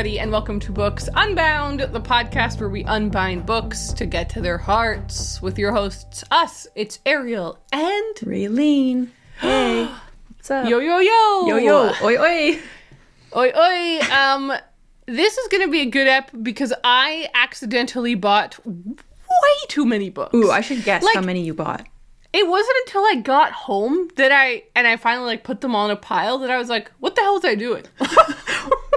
everybody, and welcome to Books Unbound, the podcast where we unbind books to get to their hearts with your hosts, us. It's Ariel and Raeleen. Hey. What's up? Yo Yo Yo Yo yo. Oi oi. Oi oi. Um, this is gonna be a good ep because I accidentally bought way too many books. Ooh, I should guess Like- how many you bought. It wasn't until I got home that I and I finally like put them all in a pile that I was like, what the hell was I doing?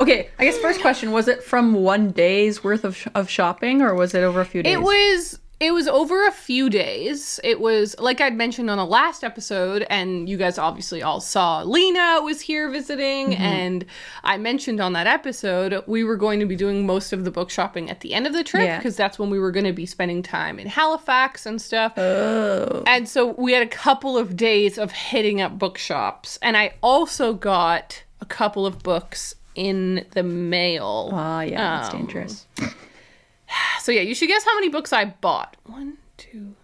Okay, I guess first question was it from one day's worth of, sh- of shopping or was it over a few days? It was it was over a few days. It was like I'd mentioned on the last episode, and you guys obviously all saw Lena was here visiting, Mm-hmm. and I mentioned on that episode we were going to be doing most of the book shopping at the end of the trip Yeah. because that's when we were going to be spending time in Halifax and stuff. Oh. And so we had a couple of days of hitting up bookshops, and I also got a couple of books in the mail. Ah, yeah, that's Um, dangerous. So yeah, you should guess how many books I bought. One, two.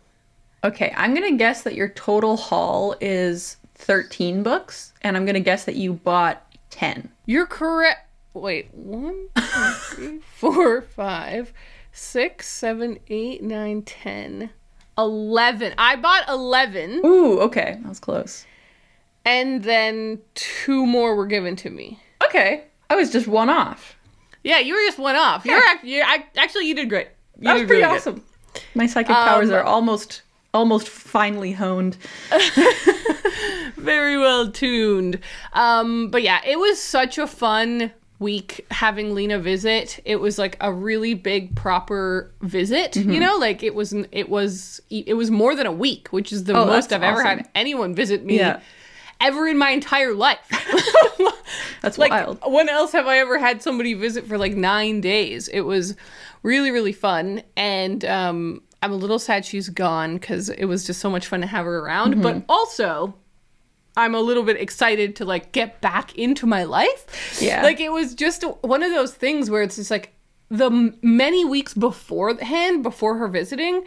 Okay, I'm going to guess that your total haul is 13 books, and I'm going to guess that you bought 10. You're correct. Wait, one, two, three, four, five, six, seven, eight, nine, ten, eleven. I bought eleven, Ooh, okay, that was close. and then two more were given to me. Okay, I was just one off. Yeah, you were just one off. You're, act- you're I, actually you did great. You That was pretty really good. awesome. My psychic powers Um, are almost almost finely honed. very well tuned. Um, but yeah, it was such a fun week having Lena visit. It was like a really big proper visit, Mm-hmm. you know, like it was it was it was more than a week, which is the Oh, most I've ever had anyone visit me Yeah. Ever in my entire life. That's like wild. when else have I ever had somebody visit for like 9 days? It was really really fun and um I'm a little sad she's gone cuz it was just so much fun to have her around, Mm-hmm. but also I'm a little bit excited to like get back into my life. Yeah. Like it was just one of those things where it's just like the many weeks beforehand, before her visiting,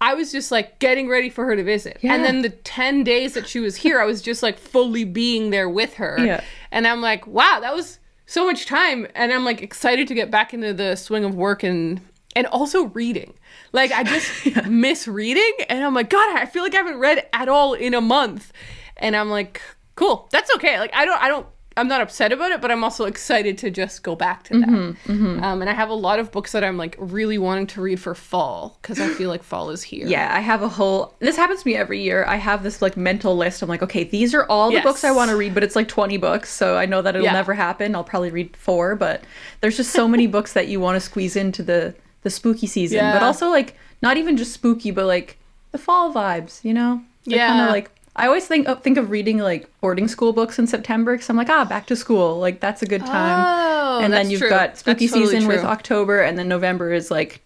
I was just like getting ready for her to visit. Yeah. And then the 10 days that she was here, I was just like fully being there with her. Yeah. And I'm like, wow, that was so much time. And I'm like excited to get back into the swing of work and and also reading. Like I just miss reading and I'm like, God, I feel like I haven't read at all in a month. And I'm like, cool, that's okay. Like I don't I don't I'm not upset about it, but I'm also excited to just go back to that. Mm-hmm, Um, and I have a lot of books that I'm like really wanting to read for fall because I feel like fall is here. Yeah, I have a whole. This happens to me every year. I have this like mental list. I'm like, okay, these are all the Yes. books I want to read, but it's like 20 books, so I know that it'll Yeah. never happen. I'll probably read four, but there's just so many books that you want to squeeze into the the spooky season, but also like not even just spooky, but like the fall vibes. You know? They're Yeah. Kind of like I always think of, think of reading like boarding school books in September because I'm like, ah, back to school. Like that's a good time. Oh, and then you've true. got spooky totally season with. October, and then November is like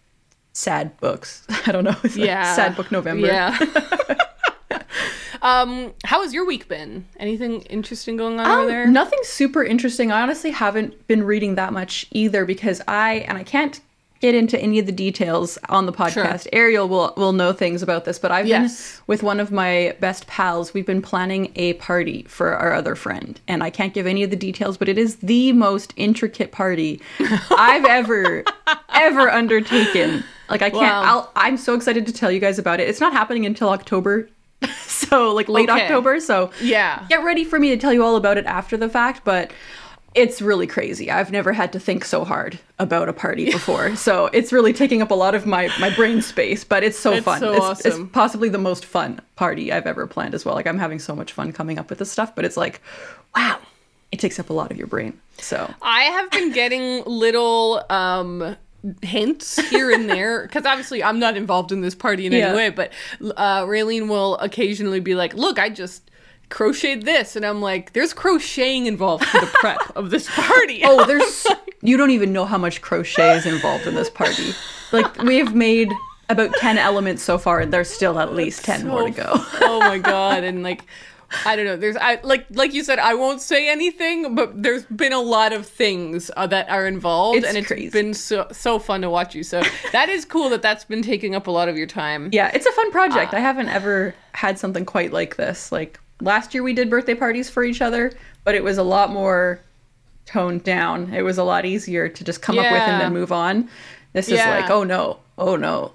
sad books. I don't know. It's like Yeah. sad book November. Yeah. um, how has your week been? Anything interesting going on Um, over there? Nothing super interesting. I honestly haven't been reading that much either because I and I can't get into any of the details on the podcast. Ariel will will know things about this, but I've Yes. been with one of my best pals. We've been planning a party for our other friend, and I can't give any of the details, but it is the most intricate party I've ever ever undertaken. Like I can't. Wow. I'll, I'm so excited to tell you guys about it. It's not happening until October. So like late Okay. October, so Yeah. get ready for me to tell you all about it after the fact, but it's really crazy. I've never had to think so hard about a party before. So it's really taking up a lot of my, my brain space, but it's so fun. so it's, awesome. it's possibly the most fun party I've ever planned as well. Like I'm having so much fun coming up with this stuff, but it's like, wow, it takes up a lot of your brain. So I have been getting little um hints here and there because obviously I'm not involved in this party in Yeah. any way, but uh, Raeleen will occasionally be like, "Look, I just crocheted this," and I'm like, "There's crocheting involved for the prep of this party." Oh, there's you don't even know how much crochet is involved in this party. Like we've made about 10 elements so far and there's still at least 10 more to go. oh my god and like I don't know. There's I like like you said. I won't say anything, but there's been a lot of things uh, that are involved, It's and it's crazy. been so so fun to watch you. So that is cool that that's been taking up a lot of your time. Yeah, it's a fun project. I haven't ever had something quite like this. Like last year we did birthday parties for each other, but it was a lot more toned down. It was a lot easier to just come up with and then move on. This is like, oh no, oh no.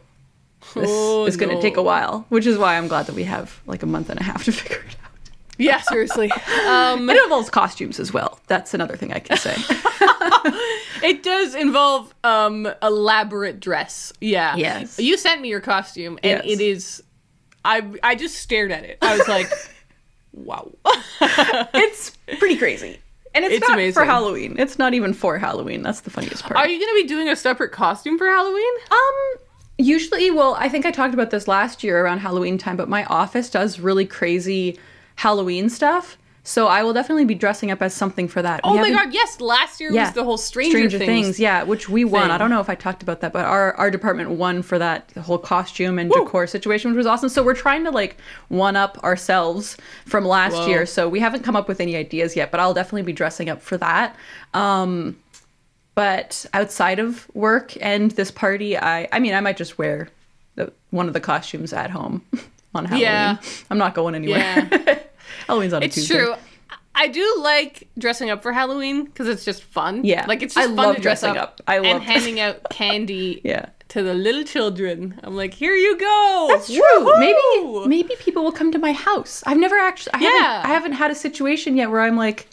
This Oh, is going to no. take a while, which is why I'm glad that we have like a month and a half to figure it out. Yeah, seriously. Um, It involves costumes as well. That's another thing I can say. it does involve um elaborate dress. Yeah. Yes. You sent me your costume, and Yes. it is. I I just stared at it. I was like, wow. it's pretty crazy. And it's, It's not amazing. for Halloween. It's not even for Halloween. That's the funniest part. Are you going to be doing a separate costume for Halloween? Um, usually, well, I think I talked about this last year around Halloween time, but my office does really crazy Halloween stuff. So I will definitely be dressing up as something for that. We Oh my god, yes! Last year was the whole Stranger, Things. yeah, which we won. thing. I don't know if I talked about that, but our our department won for that the whole costume and decor situation, which was awesome. So we're trying to like one up ourselves from last Whoa. year. So we haven't come up with any ideas yet, but I'll definitely be dressing up for that. Um, but outside of work and this party, I I mean I might just wear the, one of the costumes at home on Halloween. Yeah. I'm not going anywhere. Yeah. Halloween's on a It's Tuesday. true. I do like dressing up for Halloween because it's just fun. Yeah. like it's just I fun love to dress dressing up. up. I love and handing out candy. Yeah. to the little children. I'm like, here you go. That's true. Woohoo! Maybe maybe people will come to my house. I've never actually I Yeah. haven't I haven't had a situation yet where I'm like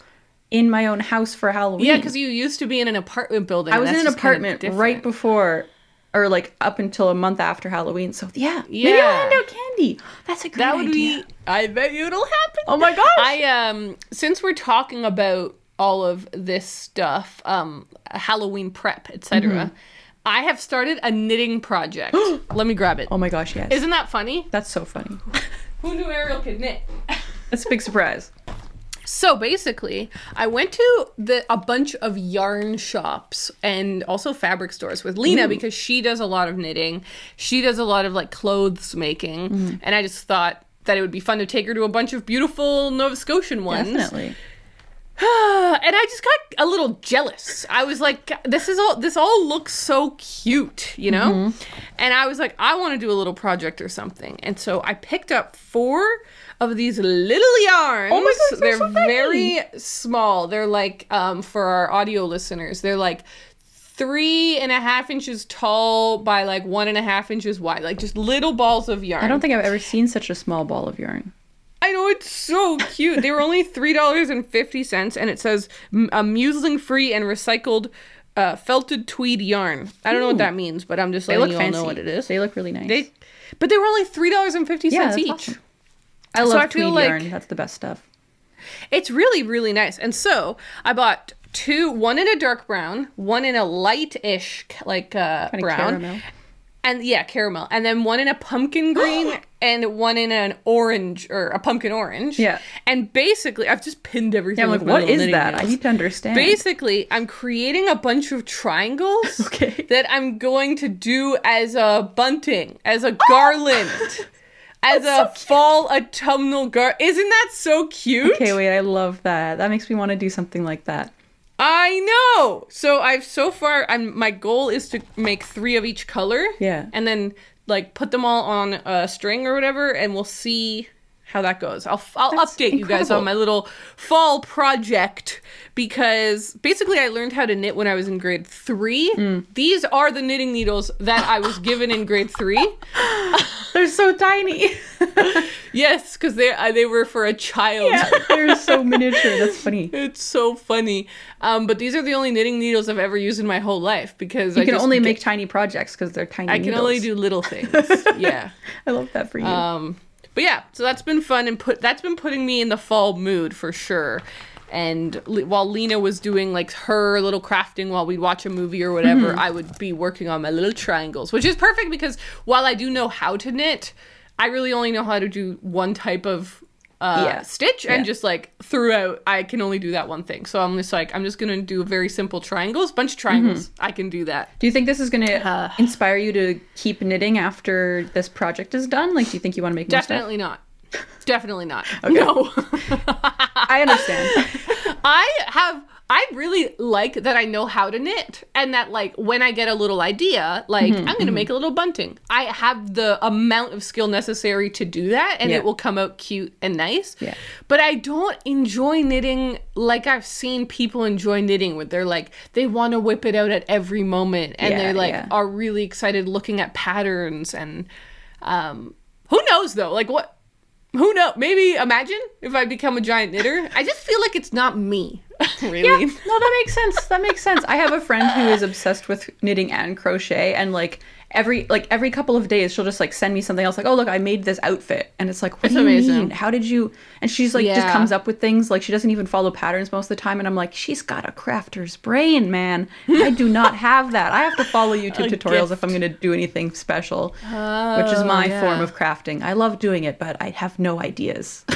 in my own house for Halloween. Yeah, because you used to be in an apartment building. I was in an just kinda apartment right before or like up until a month after Halloween. So yeah. Maybe I'll Yeah. hand out candy. That's a great That would idea. be. I bet you it'll happen. Oh my gosh. I um since we're talking about all of this stuff, um Halloween prep, etc. Mm-hmm. I have started a knitting project. Let me grab it. oh my gosh, yes. Isn't that funny? That's so funny. Who knew Ariel could knit? That's a big surprise. So basically, I went to the a bunch of yarn shops and also fabric stores with Lena because she does a lot of knitting. She does a lot of like clothes making, and I just thought that it would be fun to take her to a bunch of beautiful Nova Scotian ones. Definitely. and I just got a little jealous. I was like, this is all this all looks so cute, you know? Mm-hmm. And I was like, I want to do a little project or something. And so I picked up four of these little yarns. Oh my gosh, they're they're so very small. They're like um for our audio listeners, they're like three and a half inches tall by like one and a half inches wide. Like just little balls of yarn. I don't think I've ever seen such a small ball of yarn. I know it's so cute. They were only three dollars and fifty cents, and it says "M- a free and recycled uh, felted tweed yarn. I don't know what that means, but I'm just letting look you fancy. all know what it is. They look really nice. They, but they were only three dollars and fifty yeah, each. awesome. I love I feel tweed like- yarn. That's the best stuff. It's really really nice. And so I bought two, one in a dark brown, one in a light-ish like uh, brown, caramel. and yeah, caramel, and then one in a pumpkin green and one in an orange or a pumpkin orange. Yeah. and basically I've just pinned everything. Yeah, I'm like, what is my what little is knitting that? I need to understand. Basically, I'm creating a bunch of triangles Okay. that I'm going to do as a bunting, as a garland, as a fall autumnal gar. Isn't that so cute? Okay, wait, I love that. That makes me want to do something like that. I know. So I've so far, I'm my goal is to make three of each color. Yeah. and then like put them all on a string or whatever, and we'll see how that goes. I'll I'll That's update you guys on my little fall project because basically I learned how to knit when I was in grade three. Mm. These are the knitting needles that I was given in grade three. They're so tiny. Yes, because they uh, they were for a child. yeah, they're so miniature. That's funny. It's so funny. Um, but these are the only knitting needles I've ever used in my whole life because You I can only get- make tiny projects because they're tiny. I can only do little things. yeah. I love that for you. Um, but yeah, so that's been fun and put that's been putting me in the fall mood for sure. And Le- while Lena was doing like her little crafting while we'd watch a movie or whatever, Mm-hmm. I would be working on my little triangles, which is perfect because while I do know how to knit, I really only know how to do one type of uh, Yeah. stitch, and Yeah. just like throughout, I can only do that one thing. So I'm just like, I'm just gonna do very simple triangles, bunch of triangles. Mm-hmm. I can do that. do you think this is going to uh, inspire you to keep knitting after this project is done? Like, do you think you want to make more stuff? Definitely not. Definitely not. No. I understand. I have I really like that I know how to knit and that like when I get a little idea, like Mm-hmm, I'm going to make a little bunting. I have the amount of skill necessary to do that and Yeah. it will come out cute and nice. Yeah. But I don't enjoy knitting like I've seen people enjoy knitting where they're like they want to whip it out at every moment and Yeah, they like yeah. are really excited looking at patterns and um who knows though? Like what who knows? Maybe imagine if I become a giant knitter. I just feel like it's not me. really. Yeah, no, that makes sense. That makes sense. I have a friend who is obsessed with knitting and crochet, and like every like every couple of days, she'll just like send me something else. Like, oh look, I made this outfit, and it's like, what It's do you amazing. mean? How did you? And she's like, just comes up with things. Like she doesn't even follow patterns most of the time, and I'm like, she's got a crafter's brain, man. I do not have that. I have to follow YouTube A tutorials if. I'm going to do anything special, which is my Oh, yeah. form of crafting. I love doing it, but I have no ideas.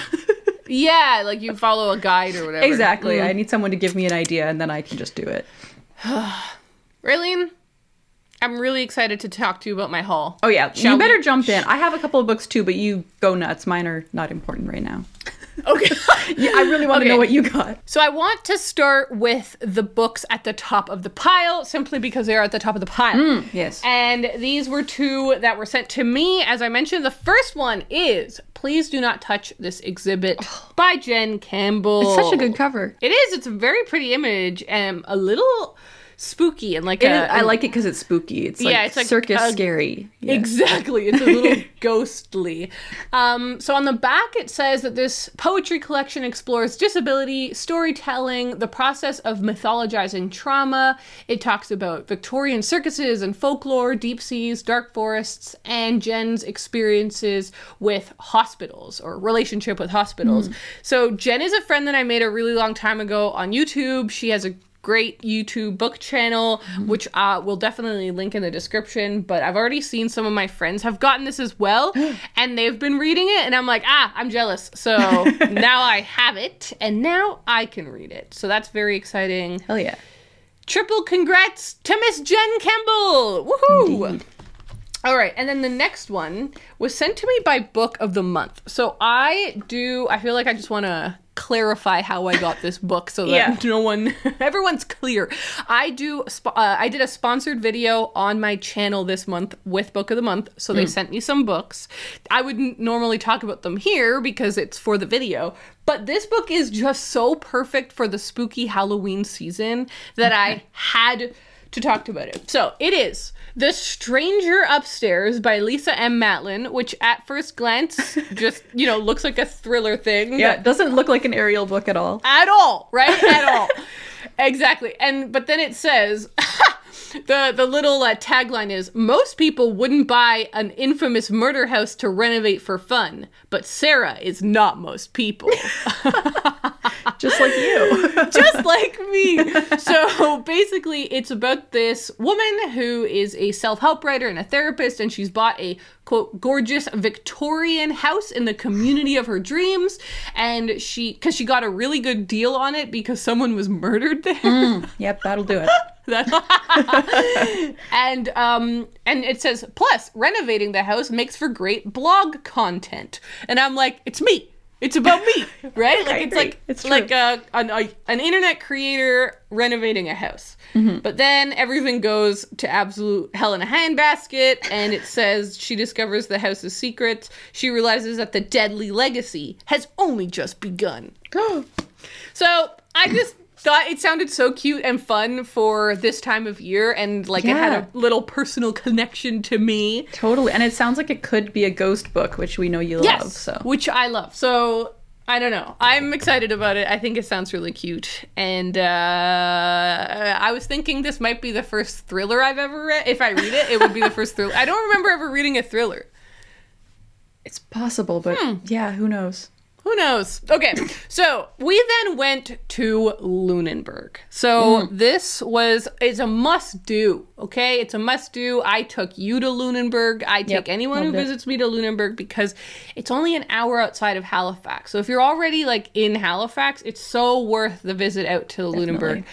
Yeah, like you follow a guide or whatever. exactly. I mm. need someone to give me an idea, and then I can just do it. Raeleen, I'm really excited to talk to you about my haul. Oh yeah, Shall you better we- jump in. I have a couple of books too, but you go nuts. Mine are not important right now. Okay. Yeah, I really want to know what you got. so I want to start with the books at the top of the pile, simply because they are at the top of the pile. Mm, yes. And these were two that were sent to me. As I mentioned, the first one is Please Do Not Touch This Exhibit oh. by Jen Campbell. It's such a good cover. It is. It's a very pretty image and a little spooky and like a, is- I like it because it's spooky. It's like, Yeah, it's like circus a- scary. Yeah. Exactly. It's a little ghostly. Um, so on the back, it says that this poetry collection explores disability, storytelling, the process of mythologizing trauma. It talks about Victorian circuses and folklore, deep seas, dark forests, and Jen's experiences with hospitals or relationship with hospitals. So Jen is a friend that I made a really long time ago on YouTube. She has a great YouTube book channel, which uh, we'll definitely link in the description. But I've already seen some of my friends have gotten this as well, and they've been reading it, and I'm like, ah, I'm jealous. So now I have it, and now I can read it. So that's very exciting. Hell yeah. Triple congrats to Miss Jen Campbell! Woohoo! All right, and then the next one was sent to me by Book of the Month. So I do, I feel like I just want to clarify how I got this book so that Yeah. no one, everyone's clear. I do, uh, I did a sponsored video on my channel this month with Book of the Month. So they sent me some books. I wouldn't normally talk about them here because it's for the video, but this book is just so perfect for the spooky Halloween season that I had to talk about it. So it is The Stranger Upstairs by Lisa M. Matlin, which at first glance just, you know, looks like a thriller thing. Yeah, it doesn't look like an aerial book at all. at all, right? At all. exactly. And but then it says the the little uh, tagline is most people wouldn't buy an infamous murder house to renovate for fun, but Sarah is not most people. Just like you. just like me. So basically, it's about this woman who is a self help writer and a therapist, and she's bought a quote gorgeous Victorian house in the community of her dreams. And she, because she got a really good deal on it because someone was murdered there. yep, that'll do it. And um and it says plus renovating the house makes for great blog content and i'm like it's me it's about me right? Like it's like It's like a, an, a an internet creator renovating a house. Mm-hmm. but then everything goes to absolute hell in a handbasket and it says she discovers the house's secrets. she realizes that the deadly legacy has only just begun. So I just thought it sounded so cute and fun for this time of year, and like it had a little personal connection to me. totally. And it sounds like it could be a ghost book, which we know you Yes, love. So which I love. So I don't know. I'm excited about it. I think it sounds really cute, and uh, I was thinking this might be the first thriller I've ever read. If I read it, it would be the first thriller. I don't remember ever reading a thriller. it's possible, but Hmm. yeah, who knows? Who knows? Okay, so we then went to Lunenburg. So this was it's a must do. Okay, it's a must do. I took you to Lunenburg. I take Yep, anyone who loved it. visits me to Lunenburg because it's only an hour outside of Halifax. So if you're already like in Halifax, it's so worth the visit out to Lunenburg.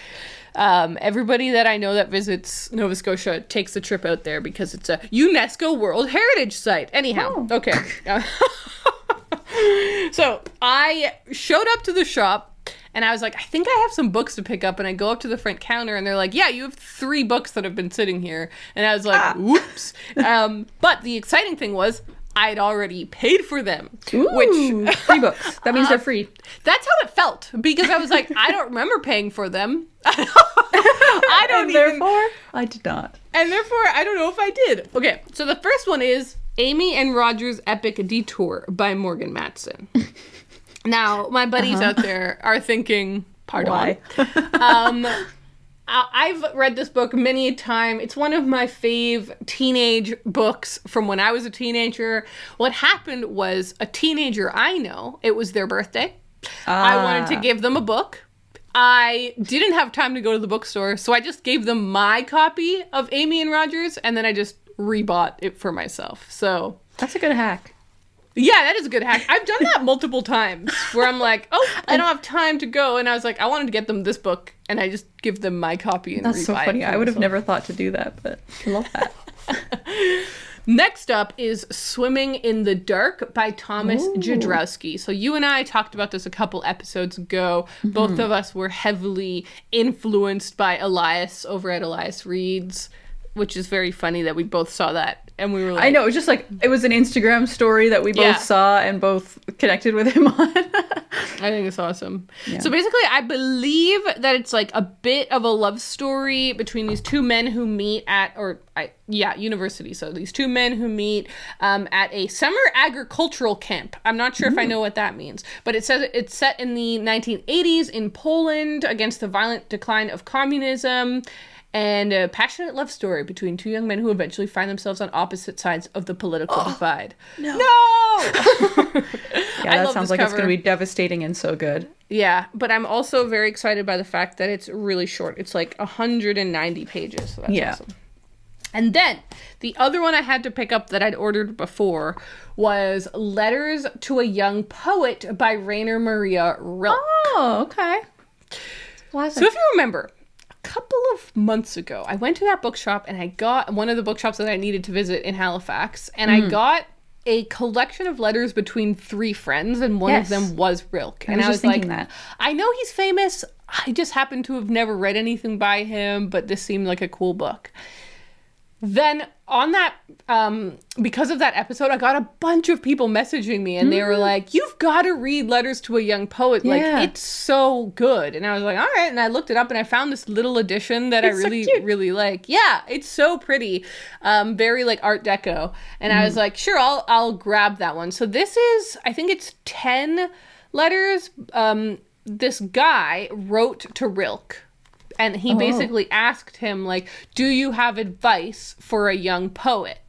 Um, everybody that I know that visits Nova Scotia takes the trip out there because it's a UNESCO World Heritage Site. Anyhow, Oh. okay. so I showed up to the shop and I was like, I think I have some books to pick up. And I go up to the front counter, and they're like, Yeah, you have three books that have been sitting here. And I was like, Ah. Whoops. um, but the exciting thing was, I'd already paid for them, Ooh, which free books. That means they're free. that's how it felt because I was like, I don't remember paying for them. I don't And even therefore, I did not. and therefore, I don't know if I did. Okay, so the first one is Amy and Roger's Epic Detour by Morgan Matson. now, my buddies out there are thinking, pardon. Why? Um, I've read this book many a time. It's one of my fave teenage books from when I was a teenager. What happened was a teenager I know, it was their birthday. I wanted to Ah. give them a book. I didn't have time to go to the bookstore, so I just gave them my copy of Amy and Rogers, and then I just rebought it for myself. So That's a good hack. yeah, that is a good hack. I've done that multiple times where I'm like, oh, I don't have time to go, and I was like, I wanted to get them this book, and I just give them my copy and That's so funny. I would have never thought to do that, but I love that. Next up is Swimming in the Dark by Thomas Ooh. Jedrowski. So you and I talked about this a couple episodes ago. Both Mm-hmm. of us were heavily influenced by Elias over at Elias Reads, which is very funny that we both saw that and we were like I know. It was just like it was an Instagram story that we both Yeah. saw and both connected with him on. I think it's awesome. So basically, I believe that it's like a bit of a love story between these two men who meet at, or I, yeah, university. So these two men who meet um, at a summer agricultural camp. I'm not sure if I know what that means, but it says it's set in the 1980s in Poland against the violent decline of communism. And a passionate love story between two young men who eventually find themselves on opposite sides of the political oh, divide. no. No! Yeah, that sounds like it's going to be devastating and so good. Yeah, but I'm also very excited by the fact that it's really short. It's like 190 pages. So that's Yeah. awesome. And then the other one I had to pick up that I'd ordered before was Letters to a Young Poet by Rainer Maria Rilke. Oh, okay. So if you remember, couple of months ago, I went to that bookshop and I got one of the bookshops that I needed to visit in Halifax, and Mm-hmm. I got a collection of letters between three friends, and one Yes. of them was Rilke. and was I was like, that. I know he's famous. I just happen to have never read anything by him, but this seemed like a cool book. Then on that, um, because of that episode, I got a bunch of people messaging me, and they were like, "You've got to read Letters to a Young Poet. Mm. Yeah. Like it's so good." And I was like, "All right." And I looked it up, and I found this little edition that I It's so really, cute. really like. Yeah, it's so pretty, um, very like Art Deco. And I Mm. was like, "Sure, I'll I'll grab that one." So this is, I think it's ten letters. Um, this guy wrote to Rilke and he Oh. basically asked him like do you have advice for a young poet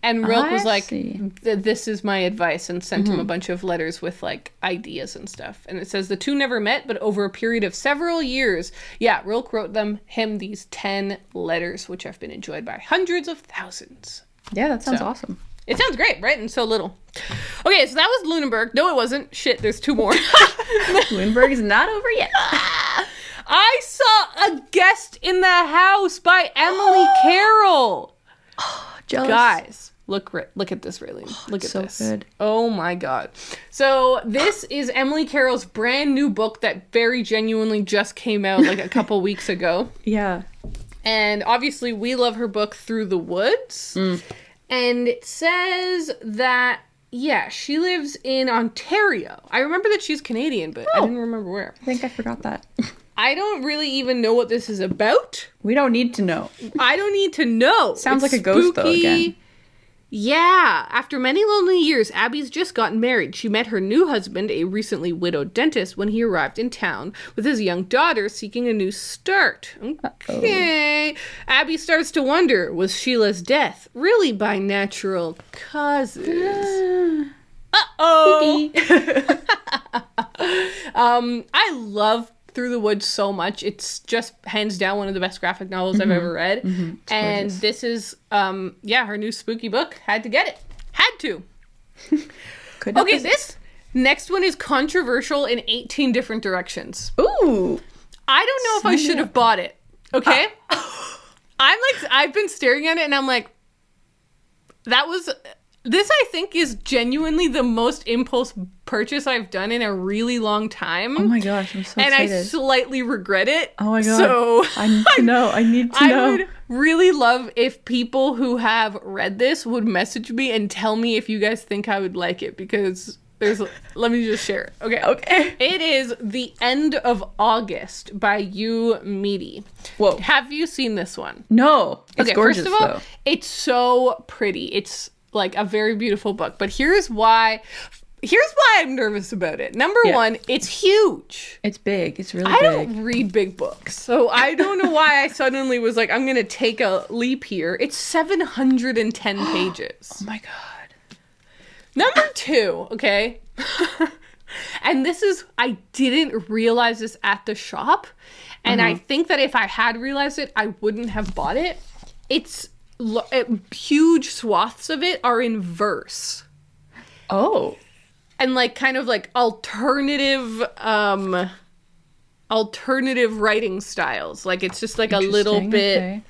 and rilke I was like. Mm-hmm. "Th- this is my advice and sent him a bunch of letters with like ideas and stuff and it says the two never met but over a period of several years yeah rilke wrote them him these 10 letters which have been enjoyed by hundreds of thousands yeah, that sounds So. awesome. it sounds great right and so little okay so that was lunenburg no it wasn't shit there's two more Lunenburg is not over yet. I saw a guest in the house by Emily Carroll. Jealous. Guys, look look at this really. Look at so this. good. Oh my god. So, this is Emily Carroll's brand new book that very genuinely just came out like a couple weeks ago. Yeah. And obviously, we love her book Through the Woods. Mm. And it says that yeah, she lives in Ontario. I remember that she's Canadian, but I Oh. didn't remember where. I think I forgot that. I don't really even know what this is about. we don't need to know. I don't need to know. Sounds like a ghost, though, again. Yeah. After many lonely years, Abby's just gotten married. She met her new husband, a recently widowed dentist, when he arrived in town with his young daughter seeking a new start. Okay. Abby starts to wonder was Sheila's death really by natural causes? Uh oh. Um, I love Through the Woods so much. It's just hands down one of the best graphic novels I've ever read. And gorgeous. this is, um, yeah, her new spooky book. Had to get it. Had to. Okay, resist. this next one is controversial in 18 different directions. Ooh. I don't know if I should have bought it. Okay? I'm like, I've been staring at it and I'm like, that was this I think is genuinely the most impulse purchase I've done in a really long time. Oh my gosh, I'm so excited. and I slightly regret it. oh my god. So I need to know. I need to I know. would really love if people who have read this would message me and tell me if you guys think I would like it because there's let me just share it. Okay. Okay. It is The End of August by Yu Miri. Whoa. Have you seen this one? No. It's okay, gorgeous first of all, though. it's so pretty. It's like a very beautiful book. But here's why here's why I'm nervous about it. Number Yeah. one, it's huge. It's big. It's really I big. don't read big books. So I don't know why I suddenly was like, I'm gonna take a leap here. It's 710 pages. Oh my god. Number two, okay. and this is, I didn't realize this at the shop. And I mm-hmm. think that if I had realized it, I wouldn't have bought it. It's huge swaths of it are in verse Oh. and like kind of like alternative um alternative writing styles like it's just like a little bit okay.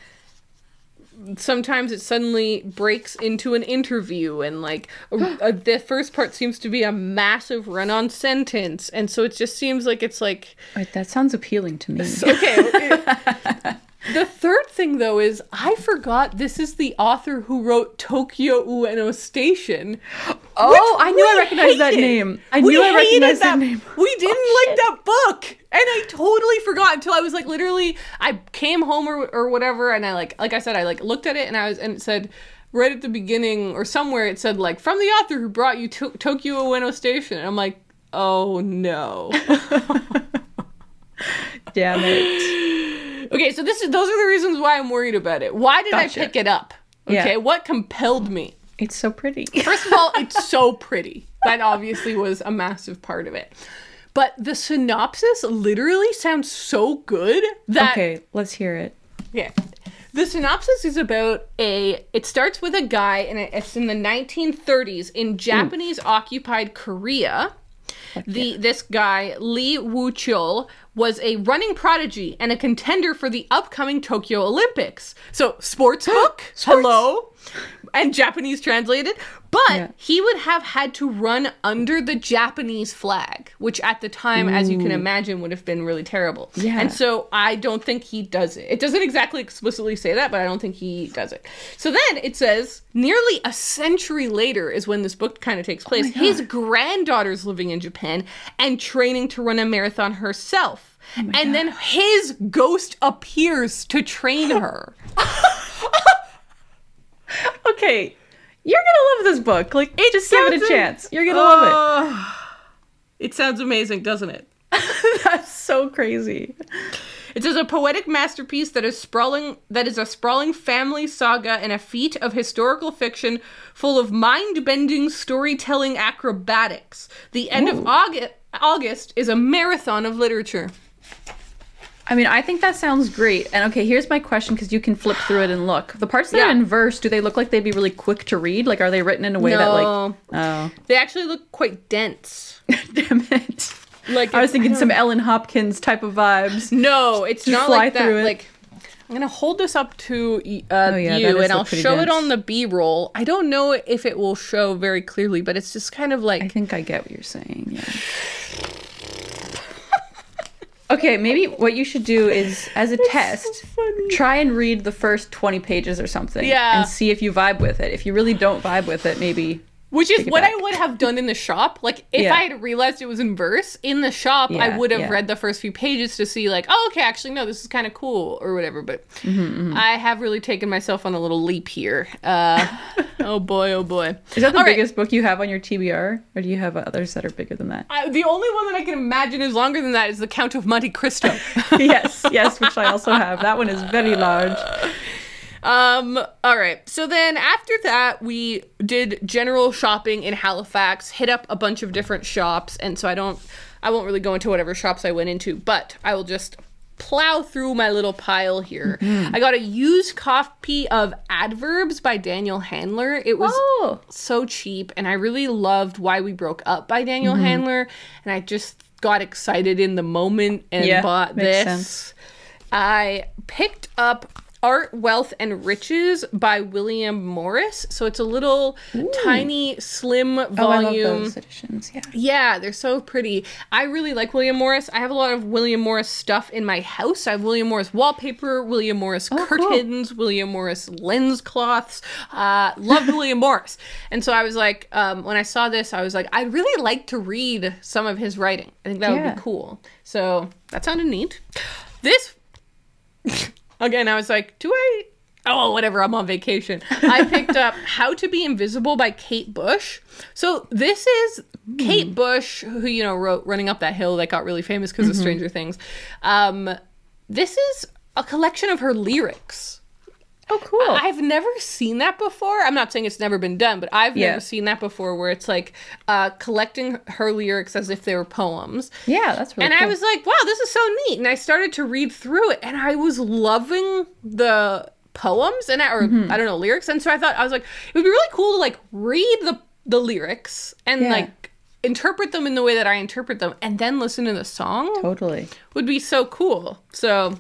sometimes it suddenly breaks into an interview and like a, a- the first part seems to be a massive run-on sentence and so it just seems like it's like Wait, that sounds appealing to me. okay it- the third thing though is i forgot this is the author who wrote tokyo ueno station oh, I knew I recognized that name. I We knew I hated recognized that, name. We oh, didn't Oh, like shit. that book. And I totally forgot until I was like literally I came home or, or whatever and I like like I said I like looked at it and I was and it said right at the beginning or somewhere it said like from the author who brought you to Tokyo Ueno Station and I'm like oh no. Damn it. okay, so this is those are the reasons why I'm worried about it. Why did Gotcha. I pick it up? Yeah. Okay, what compelled me? It's so pretty. First of all, it's so pretty. That obviously was a massive part of it. But the synopsis literally sounds so good that okay, let's hear it. yeah. The synopsis is about a it starts with a guy and it's in the 1930s in mm. Japanese occupied Korea. The this guy Lee Woo Chul was a running prodigy and a contender for the upcoming Tokyo Olympics. So sports book, hello, and Japanese translated. But Yeah. he would have had to run under the Japanese flag, which at the time, as you can imagine, would have been really terrible. Yeah. And so I don't think he does it. It doesn't exactly explicitly say that, but I don't think he does it. So then it says nearly a century later is when this book kind of takes place. His granddaughter's living in Japan and training to run a marathon herself. and then his ghost appears to train her. Okay, you're gonna love this book. Like, just give it a chance. You're gonna love love it. It sounds amazing, doesn't it? it. That's so crazy. It is a poetic masterpiece that is sprawling that is a sprawling family saga and a feat of historical fiction full of mind-bending storytelling acrobatics. The end of August August is a marathon of literature. I mean, I think that sounds great. And okay, here's my question because you can flip through it and look. The parts that are in verse, do they look like they'd be really quick to read? Like, are they written in a way that, like, oh, They actually look quite dense. damn it. Like I was thinking don't- some Ellen Hopkins type of vibes. No, it's Just not fly like that. through it. Like I'm gonna hold this up to uh, Oh, yeah, you, and I'll show it on the B-roll. I don't know if it will show very clearly, but it's just kind of like I think I get what you're saying. Yeah. Okay, maybe what you should do is, as a test, funny. try and read the first 20 pages or something. Yeah. And see if you vibe with it. If you really don't vibe with it, maybe. Which is what I would have done in the shop. Like if Yeah. I had realized it was in verse in the shop, I would have yeah. read the first few pages to see like, oh, okay, actually no, this is kind of cool or whatever. But Mm-hmm, I have really taken myself on a little leap here. Uh, oh boy, oh boy. Is that the All right. biggest book you have on your TBR? Or do you have others that are bigger than that? I, the only one that I can imagine is longer than that is the Count of Monte Cristo. yes, yes, which I also have. That one is very large. Um, all right. So then after that, we did general shopping in Halifax, hit up a bunch of different shops, and so I don't I won't really go into whatever shops I went into, but I will just plow through my little pile here. I got a used copy of Adverbs by Daniel Handler. It was Oh. so cheap and I really loved Why We Broke Up by Daniel Mm-hmm. Handler and I just got excited in the moment and Yeah, bought this. sense. I picked up Art, Wealth, and Riches by William Morris. So it's a little tiny, slim volume. Oh, I love those editions. Yeah. Yeah, they're so pretty. I really like William Morris. I have a lot of William Morris stuff in my house. I have William Morris wallpaper, William Morris cool. curtains, William Morris lens cloths. Uh, love William Morris. And so I was like, um, when I saw this, I was like, I'd really like to read some of his writing. I think that would be cool. So that sounded neat. This again, I was like, do I? Oh, whatever. I'm on vacation. I picked up How to Be Invisible by Kate Bush. So this is Kate Bush, who you know wrote Running Up That Hill that got really famous because of Stranger Things. Um, this is a collection of her lyrics. Oh, cool. I've never seen that before. I'm not saying it's never been done, but I've Yeah. never seen that before where it's like uh, collecting her lyrics as if they were poems. yeah, that's really And I was like, wow, this is so neat. And I started to read through it and I was loving the poems and I, or Mm-hmm. I don't know, lyrics. And so I thought I was like, it would be really cool to like read the the lyrics and Yeah. like interpret them in the way that I interpret them and then listen to the song totally. would be so cool. So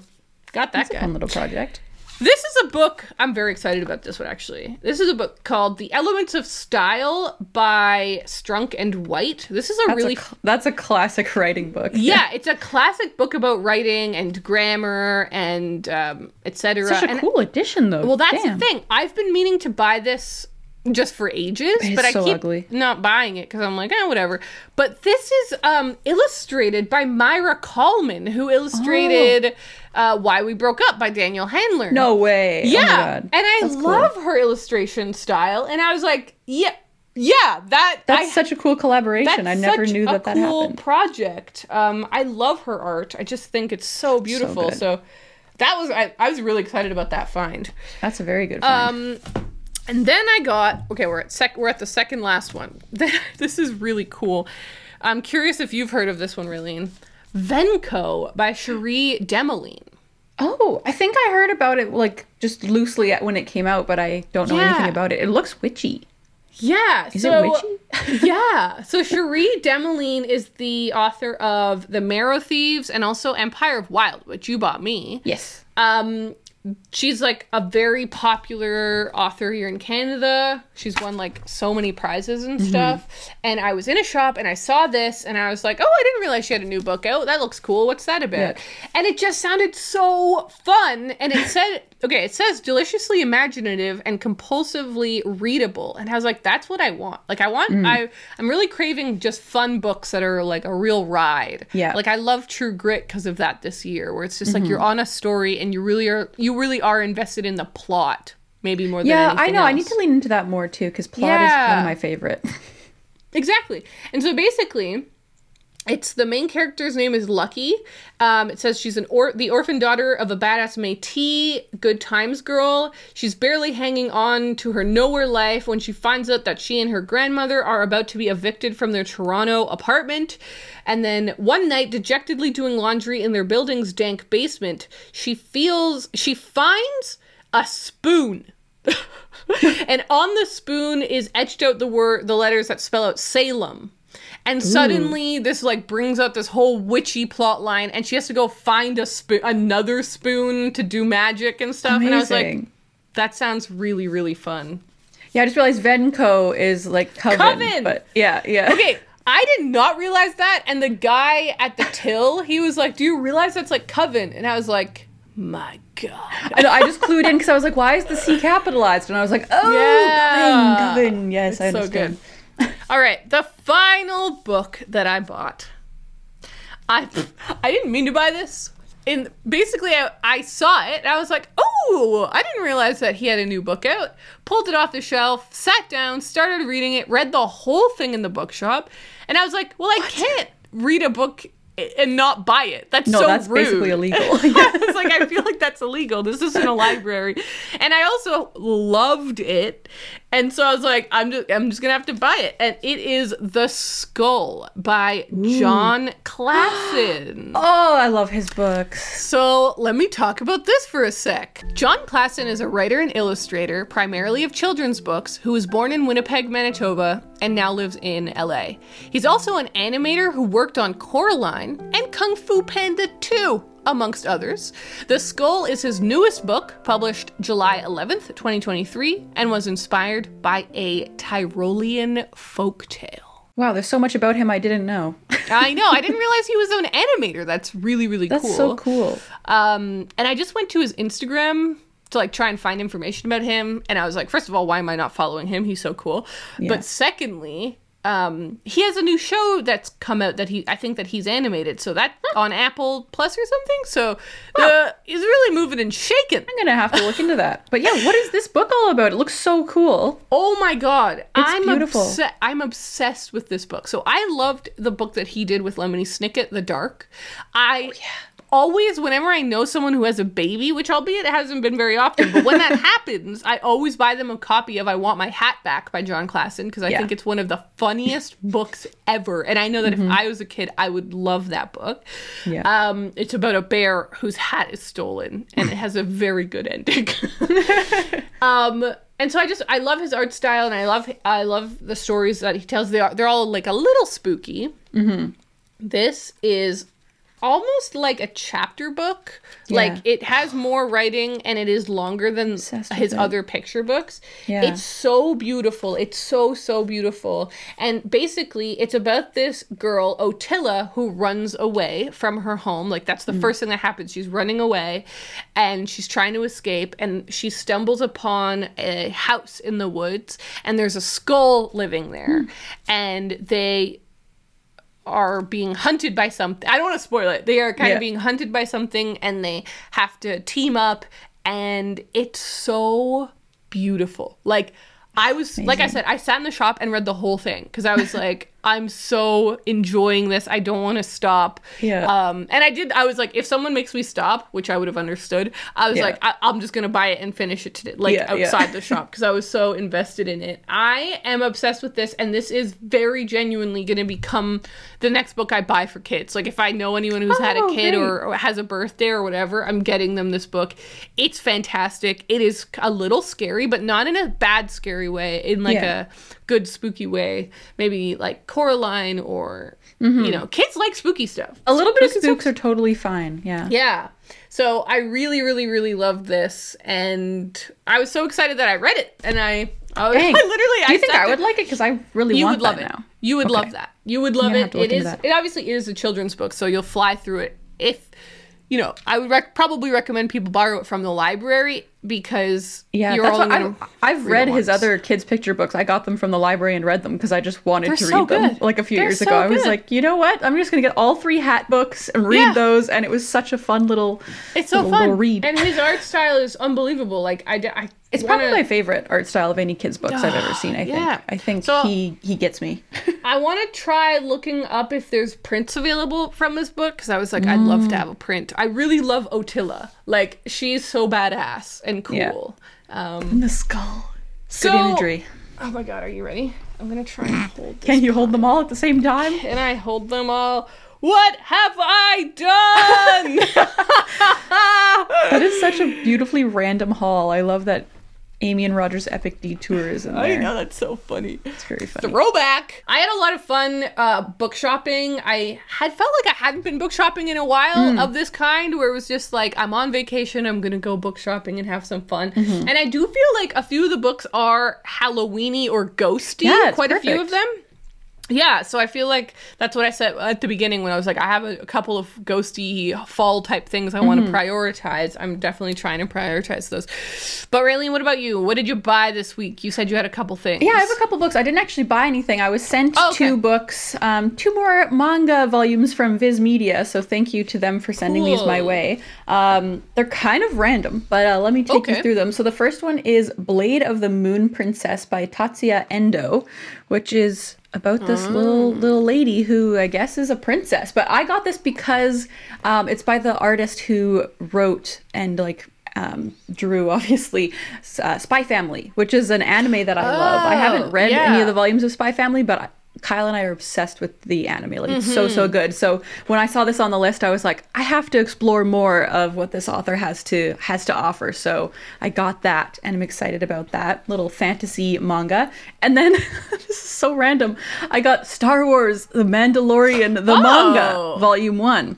got that That's a guy. fun little project. This is a book. I'm very excited about this one actually. This is a book called The Elements of Style by Strunk and White. This is a That's really a that's a classic writing book. yeah, it's a classic book about writing and grammar and um, etc. Such a And- cool edition, though. Well, that's Damn. the thing. I've been meaning to buy this just for ages, It's but I so keep ugly. not buying it because I'm like, eh, whatever. But this is um, illustrated by Maira Kalman, who illustrated uh, "Why We Broke Up" by Daniel Handler. No way. Oh Yeah, God. and I That's cool. love her illustration style, and I was like, yeah, yeah, that That's I, such a cool collaboration. I never knew that that cool happened. project. Um, I love her art. I just think it's so beautiful. good. So, that was I, I was really excited about that find. That's a very good find. Um, and then I got okay. We're at sec. We're at the second last one. this is really cool. I'm curious if you've heard of this one, Raeleen. Venco by Cherie Dimaline. oh, I think I heard about it like just loosely at when it came out, but I don't know Yeah. anything about it. It looks witchy. Yeah. Is so, it witchy? yeah. So Cherie Dimaline is the author of The Marrow Thieves and also Empire of Wild, which you bought me. Yes. Um, she's like a very popular author here in Canada. She's won like so many prizes and Mm-hmm. stuff. And I was in a shop and I saw this and I was like, oh, I didn't realize she had a new book out. That looks cool. What's that about? Yeah. And it just sounded so fun. And it said, okay, it says deliciously imaginative and compulsively readable. And I was like, that's what I want. Like, I want, Mm. I, I'm really craving just fun books that are like a real ride. Yeah. Like, I love True Grit because of that this year, where it's just like Mm-hmm. you're on a story and you really are, you really are invested in the plot. Maybe more than Yeah, I know. I need to lean into that more too because plot is one of my favorite. Exactly. And so basically, it's the main character's name is Lucky. Um, it says she's an or- the orphan daughter of a badass Métis, good times girl. She's barely hanging on to her nowhere life when she finds out that she and her grandmother are about to be evicted from their Toronto apartment. And then one night, dejectedly doing laundry in their building's dank basement, she feels she finds a spoon. and on the spoon is etched out the word the letters that spell out Salem. And suddenly this like brings up this whole witchy plot line and she has to go find a spoon another spoon to do magic and stuff. And I was like, that sounds really, really fun. Yeah, I just realized Venco is like coven. Coven! But yeah, yeah. Okay, I did not realize that. And the guy at the till, he was like, Do you realize that's like coven? And I was like, My God. I, know, I just clued in because I was like, why is the C capitalized? And I was like, oh, Yeah. coven, coven. Yes, I so understand. good. All right, the final book that I bought. I I didn't mean to buy this. And basically, I, I saw it. And I was like, "Oh, I didn't realize that he had a new book out." Pulled it off the shelf, sat down, started reading it, read the whole thing in the bookshop, and I was like, "Well, I can't read a book and not buy it. That's No, so that's rude. basically illegal. it's like I feel like that's illegal. This isn't a library, and I also loved it, and so I was like, I'm just I'm just gonna have to buy it, and it is The Skull by Jon Klassen. Oh, I love his books. So let me talk about this for a sec. Jon Klassen is a writer and illustrator, primarily of children's books, who was born in Winnipeg, Manitoba, and now lives in LA. He's also an animator who worked on Coraline Kung Fu Panda 2, amongst others. The Skull is his newest book, published July 11th, 2023, and was inspired by a Tyrolean folktale. Wow, there's so much about him I didn't know. I know. I didn't realize he was an animator. That's really, really That's cool. That's so cool. Um, and I just went to his Instagram to like try and find information about him, and I was like, first of all, why am I not following him? He's so cool. Yeah. But secondly, um, he has a new show that's come out that he I think that he's animated, so that on Apple Plus or something. So uh, he's really moving and shaking. I'm gonna have to look into that. But yeah, what is this book all about? It looks so cool. Oh my god, I'm beautiful. obse- I'm obsessed with this book. So I loved the book that he did with Lemony Snicket, The Dark. I always, whenever I know someone who has a baby, which albeit it hasn't been very often, but when that happens, I always buy them a copy of "I Want My Hat Back" by Jon Klassen because I Yeah. think it's one of the funniest books ever, and I know that if I was a kid, I would love that book. Yeah. Um, it's about a bear whose hat is stolen, and it has a very good ending. um, and so I just I love his art style, and I love I love the stories that he tells. They are they're all like a little spooky. Mm-hmm. This is almost like a chapter book. Like it has more writing and it is longer than his it. other picture books. Yeah. It's so beautiful. It's so so beautiful. And basically it's about this girl Otilla who runs away from her home. Like that's the Mm. first thing that happens. She's running away and she's trying to escape and she stumbles upon a house in the woods and there's a skull living there. Mm. And they are being hunted by something. I don't want to spoil it. They are kind Yeah. of being hunted by something and they have to team up and it's so beautiful. Like I was like I said I sat in the shop and read the whole thing cuz I was like I'm so enjoying this. I don't want to stop. Yeah. Um and I did I was like if someone makes me stop, which I would have understood, I was Yeah. like I- I'm just going to buy it and finish it today like Yeah, yeah. outside the shop because I was so invested in it. I am obsessed with this, and this is very genuinely going to become the next book I buy for kids. Like if I know anyone who's had a Oh, kid or, or has a birthday or whatever, I'm getting them this book. It's fantastic. It is a little scary, but not in a bad scary way. In like Yeah. a good spooky way. Maybe like Coraline or you know, kids like spooky stuff. Mm-hmm. A little bit of Spooky spooks are totally fine. Yeah. yeah. So I really, really, really loved this, and I was so excited that I read it, and I, I, was, I literally, Do you think I would like it? Because I really You would love it. now. You would Okay. love that. You would love it. It is. It that. It obviously is a children's book, so you'll fly through it. If you know, I would rec- probably recommend people borrow it from the library because Yeah, you're only gonna I've, I've read his other kids' picture books. I got them from the library and read them because I just wanted They're to so read them. good. Like a few They're years so ago, I was like, you know what? I'm just gonna get all three hat books and read Yeah. those, and it was such a fun little. It's so little, fun. little read. and his art style is unbelievable. Like I, It's wanna- probably my favorite art style of any kids' books I've ever seen. I think. Yeah. I think So- he he gets me. I want to try looking up if there's prints available from this book because I was like, I'd love to Mm. have a print. I really love Otilla. Like, she's so badass and Yeah. cool. Um, the skull. so, Good imagery. oh my god, are you ready? I'm gonna try and hold. Can you hold them all at the same time? Can I hold them all? What have I done? That is such a beautifully random haul. I love that Amy and Roger's epic detour is in there. I know that's so funny. It's very funny. Throwback. I had a lot of fun uh, book shopping. I had felt like I hadn't been book shopping in a while Mm. of this kind, where it was just like I'm on vacation. I'm gonna go book shopping and have some fun. Mm-hmm. And I do feel like a few of the books are Halloweeny or ghosty. Yeah, it's quite a few of them. Yeah, so I feel like that's what I said at the beginning when I was like, I have a, a couple of ghosty fall type things I Mm-hmm. want to prioritize. I'm definitely trying to prioritize those. But Raeleen, what about you? What did you buy this week? You said you had a couple things. Yeah, I have a couple books. I didn't actually buy anything. I was sent Oh, okay. two books, um, two more manga volumes from Viz Media. So thank you to them for sending these my way. Um, they're kind of random, but uh, let me take Okay. you through them. So the first one is Blade of the Moon Princess by Tatsuya Endo, which is about this little little lady who I guess is a princess. But I got this because um, it's by the artist who wrote and like um, drew obviously uh, Spy Family, which is an anime that I love. I haven't Oh, read any of the volumes of Spy Family, but I, Kyle and I are obsessed with the anime. Like it's so so good. So when I saw this on the list, I was like, I have to explore more of what this author has to has to offer. So I got that, and I'm excited about that little fantasy manga. And then so random. I got Star Wars: The Mandalorian, the Oh. manga, Volume One.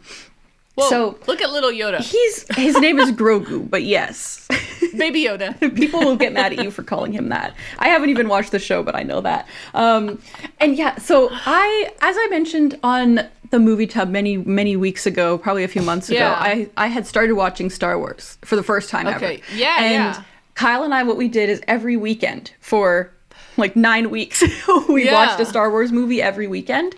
Whoa, So- look at little Yoda, He's his name is Grogu, but yes. baby Yoda. People will get mad at you for calling him that. I haven't even watched the show, but I know that. Um, and yeah, so I, as I mentioned on the movie tub many many weeks ago, probably a few months ago, Yeah. I I had started watching Star Wars for the first time ever. Yeah, and yeah. Kyle and I, what we did is every weekend for like nine weeks, we Yeah. watched a Star Wars movie every weekend,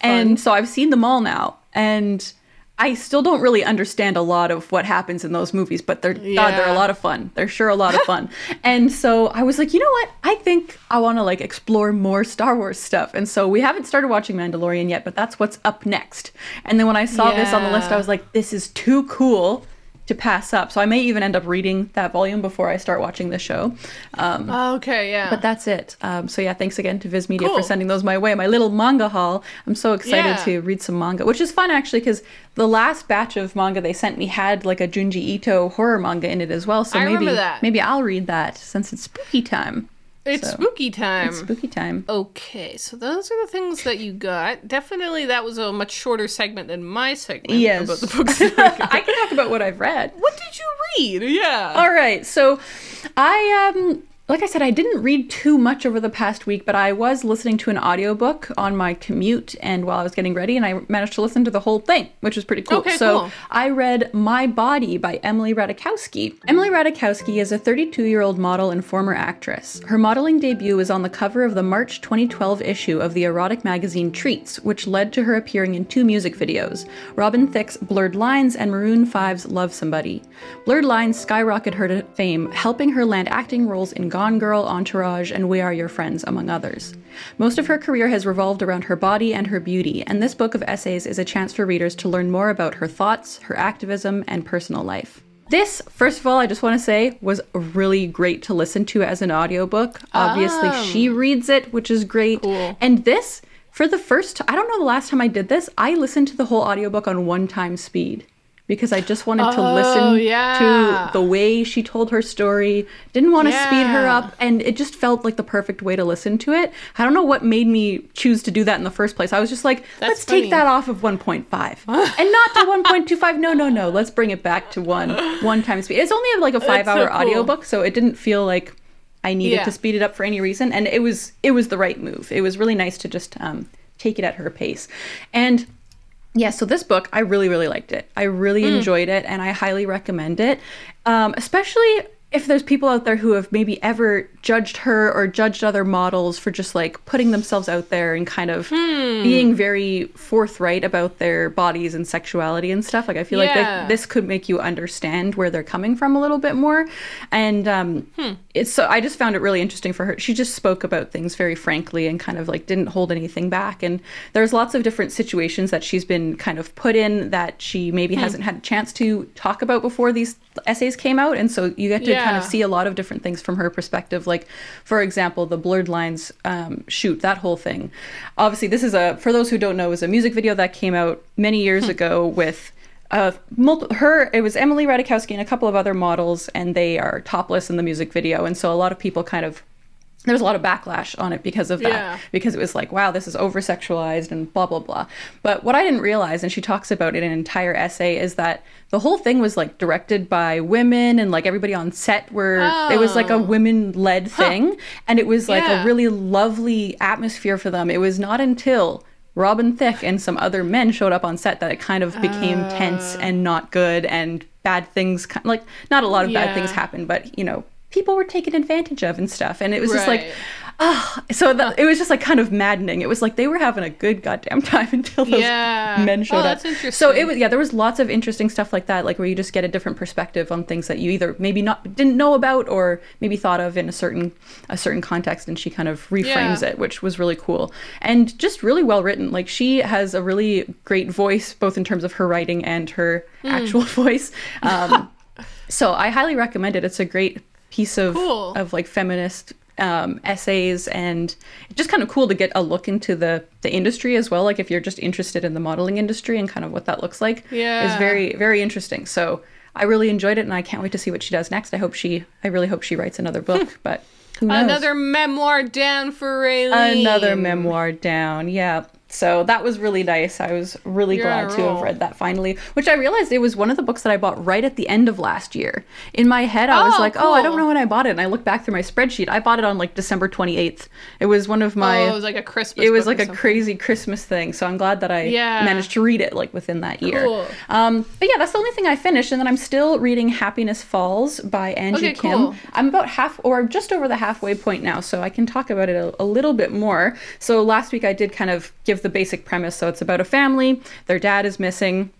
and so I've seen them all now, and. I still don't really understand a lot of what happens in those movies, but they're God, they're a lot of fun. They're sure a lot of fun. and so I was like, you know what? I think I want to like explore more Star Wars stuff. And so we haven't started watching Mandalorian yet, but that's what's up next. And then when I saw this on the list, I was like, this is too cool to pass up. So I may even end up reading that volume before I start watching the show. Um, Okay, yeah. but that's it. Um, so yeah, thanks again to Viz Media Cool. for sending those my way. My little manga haul. I'm so excited Yeah. to read some manga, which is fun actually because the last batch of manga they sent me had like a Junji Ito horror manga in it as well. So I maybe maybe I'll read that since it's spooky time. It's so- spooky time. It's spooky time. Okay, so those are the things that you got. Definitely, that was a much shorter segment than my segment Yes. about the books. that I got. I can talk about what I've read. what did you read? Yeah. All right. So I um like I said I didn't read too much over the past week, but I was listening to an audiobook on my commute and while I was getting ready and I managed to listen to the whole thing, which was pretty cool. Okay, so cool. I read My Body by Emily Ratajkowski. Emily Ratajkowski is a 32-year-old model and former actress. Her modeling debut was on the cover of the March 2012 issue of the erotic magazine Treats, which led to her appearing in two music videos, Robin Thicke's Blurred Lines and Maroon 5's Love Somebody. Blurred Lines skyrocketed her to fame, helping her land acting roles in Gone Girl, Entourage, and We Are Your Friends, among others. Most of her career has revolved around her body and her beauty, and this book of essays is a chance for readers to learn more about her thoughts, her activism, and personal life. This, first of all, I just want to say, was really great to listen to as an audiobook. Obviously, Oh. she reads it, which is great. Cool. And this, for the first I don't know the last time I did this, I listened to the whole audiobook on one time speed because I just wanted to Oh, listen yeah. to the way she told her story. Didn't want to speed her up and it just felt like the perfect way to listen to it. I don't know what made me choose to do that in the first place. I was just like, That's let's funny. take that off of 1.5 and not to 1.25. No, no, no. Let's bring it back to one one time speed. It's only like a 5 so hour cool. audiobook, so it didn't feel like I needed Yeah. to speed it up for any reason and it was it was the right move. It was really nice to just um take it at her pace. And yeah, so this book, I really, really liked it. I really enjoyed it, and I highly recommend it. Um, especially if there's people out there who have maybe ever judged her or judged other models for just like putting themselves out there and kind of being hmm. very forthright about their bodies and sexuality and stuff. Like, I feel like Yeah. that this could make you understand where they're coming from a little bit more. And um, hmm. it's so I just found it really interesting for her. She just spoke about things very frankly and kind of like didn't hold anything back. And there's lots of different situations that she's been kind of put in that she maybe hmm. hasn't had a chance to talk about before these essays came out. And so you get to kind of see a lot of different things from her perspective. Like, for example, the blurred lines um, shoot, that whole thing. Obviously, this is a, for those who don't know, is a music video that came out many years ago with uh, multi- her it was Emily Ratajkowski and a couple of other models, and they are topless in the music video, and so a lot of people kind of there was a lot of backlash on it because of that. Yeah. because it was like wow this is over sexualized and blah blah blah. But what i didn't realize and she talks about it in an entire essay is that the whole thing was like directed by women and like everybody on set were it was like a Oh. women led thing. And it was like Yeah. a really lovely atmosphere for them. It was not until Robin Thicke and some other men showed up on set that it kind of became tense oh. and not good and bad things like not a lot of bad things happened but you know people were taken advantage of and stuff. And it was just like Right. ah so that, it was just like kind of maddening. It was like they were having a good goddamn time until those Yeah. men showed Oh, up. that's so it was yeah there was lots of interesting stuff like that like where you just get a different perspective on things that you either maybe not didn't know about or maybe thought of in a certain a certain context. And she kind of reframes Yeah. it which was really cool. And just really well written. Like she has a really great voice both in terms of her writing and her Hmm. actual voice. Um, so i highly recommend it. It's a great piece of Cool. of like feminist um, essays, and it's just kind of cool to get a look into the the industry as well. Like if you're just interested in the modeling industry and kind of what that looks like, Yeah. is very very interesting. So I really enjoyed it, and I can't wait to see what she does next. I hope she, I really hope she writes another book, but? Another memoir down for Raeleen. another memoir down. Yeah. So that was really nice. I was really You're glad to have read that finally, which I realized it was one of the books that I bought right at the end of last year. In my head, I was Oh, like, oh, I don't know when I bought it. And I look back through my spreadsheet. I bought it on like December 28th. It was one of my. oh, it was like a Christmas. it was like a crazy Christmas thing, so I'm glad that I Yeah. managed to read it like within that year. Cool. Um, but yeah, that's the only thing I finished, and then I'm still reading Happiness Falls by Angie Okay, Kim. cool. I'm about half or just over the halfway point now, so I can talk about it a, a little bit more. So last week I did kind of give the basic premise. So it's about a family, their dad is missing.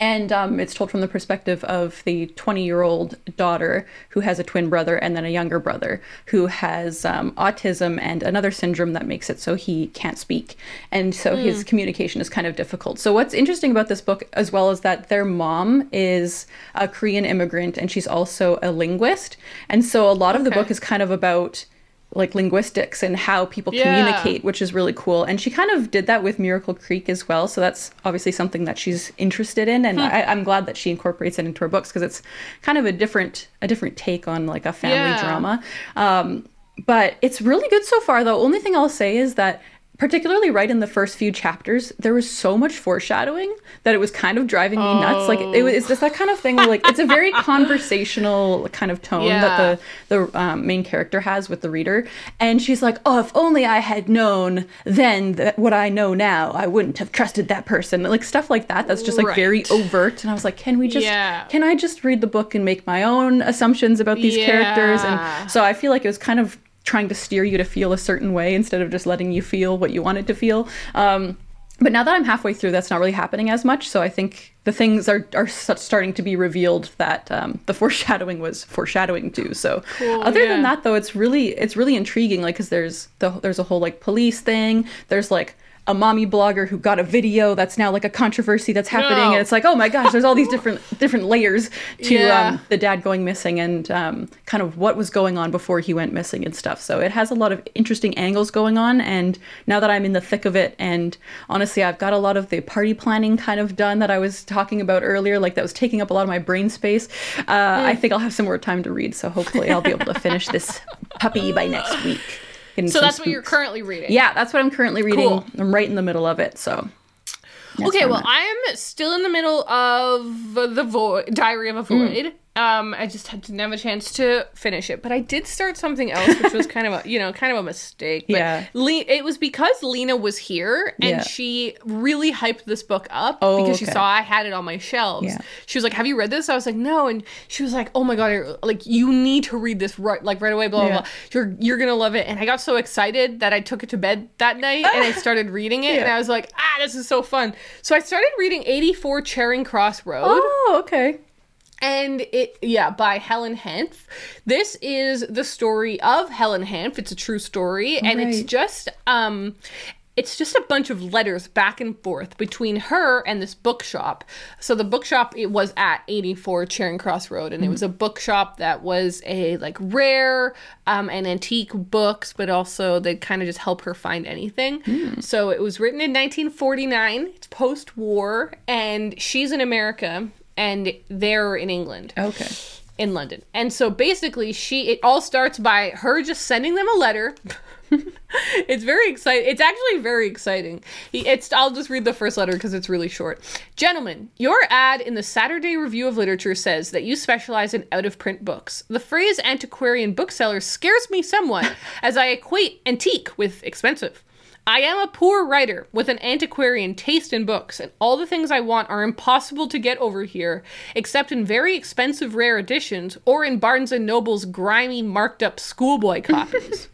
And um, it's told from the perspective of the 20 year old daughter who has a twin brother and then a younger brother who has um, autism and another syndrome that makes it so he can't speak. And so his communication is kind of difficult. So, what's interesting about this book as well is that their mom is a Korean immigrant and she's also a linguist. And so, a lot of the book is kind of about like linguistics and how people Yeah. communicate, which is really cool. And she kind of did that with Miracle Creek as well. So that's obviously something that she's interested in, and I, I'm glad that she incorporates it into her books because it's kind of a different a different take on like a family Yeah. drama. Um, but it's really good so far. The only thing I'll say is that. Particularly right in the first few chapters, there was so much foreshadowing that it was kind of driving me nuts. Like it was, it's just that kind of thing where like it's a very conversational kind of tone that the the um, main character has with the reader. And she's like oh if only i had known then that what i know now i wouldn't have trusted that person. Like stuff like that that's just like very overt. And i was like can we just Yeah. can i just read the book and make my own assumptions about these characters? And so i feel like it was kind of trying to steer you to feel a certain way instead of just letting you feel what you wanted to feel um, but now that I'm halfway through, that's not really happening as much. So I think the things are are starting to be revealed that um, the foreshadowing was foreshadowing too. So Cool, other than that, though, it's really it's really intriguing. Like, because there's the there's a whole like police thing. There's like a mommy blogger who got a video that's now like a controversy that's happening, No. and it's like, oh my gosh, there's all these different different layers to Yeah. um, the dad going missing and um, kind of what was going on before he went missing and stuff. So it has a lot of interesting angles going on. And now that I'm in the thick of it, and honestly, I've got a lot of the party planning kind of done that I was talking about earlier, like that was taking up a lot of my brain space. Uh, I think I'll have some more time to read. So hopefully, I'll be able to finish this puppy by next week. So that's what you're currently reading. Yeah, that's what I'm currently reading. Cool. I'm right in the middle of it. So. okay, where I'm well. I'm still in the middle of the Void, Diary of a Mm. Um, I just had didn't have a chance to finish it, but I did start something else, which was kind of a you know kind of a mistake. But Yeah. Le- it was because Lena was here and Yeah. she really hyped this book up Oh, because she saw I had it on my shelves. Yeah. She was like, "Have you read this?" I was like, "No," and she was like, "Oh my god, I- like you need to read this right like right away." Blah blah Yeah. blah. You're you're gonna love it. And I got so excited that I took it to bed that night and I started reading it, and I was like, "Ah, this is so fun." So I started reading 84 Charing Cross Road Oh, okay. And it yeah by helen Hanff. This is the story of helen Hanff. It's a true story. And it's just um it's just a bunch of letters back and forth between her and this bookshop. So the bookshop it was at 84 Charing Cross Road. And it was a bookshop that was a like rare um, and antique books, but also they kind of just help her find anything. So it was written in 1949. It's post-war. And she's in America and they're in England Okay. in London. And so basically she it all starts by her just sending them a letter. it's very exciting. It's actually very exciting. It's I'll just read the first letter because it's really short. Gentlemen, your ad in the Saturday Review of Literature says that you specialize in out of print books. The phrase antiquarian bookseller scares me somewhat as I equate antique with expensive. I am a poor writer with an antiquarian taste in books, and all the things I want are impossible to get over here, except in very expensive rare editions or in Barnes and Noble's grimy, marked up schoolboy copies.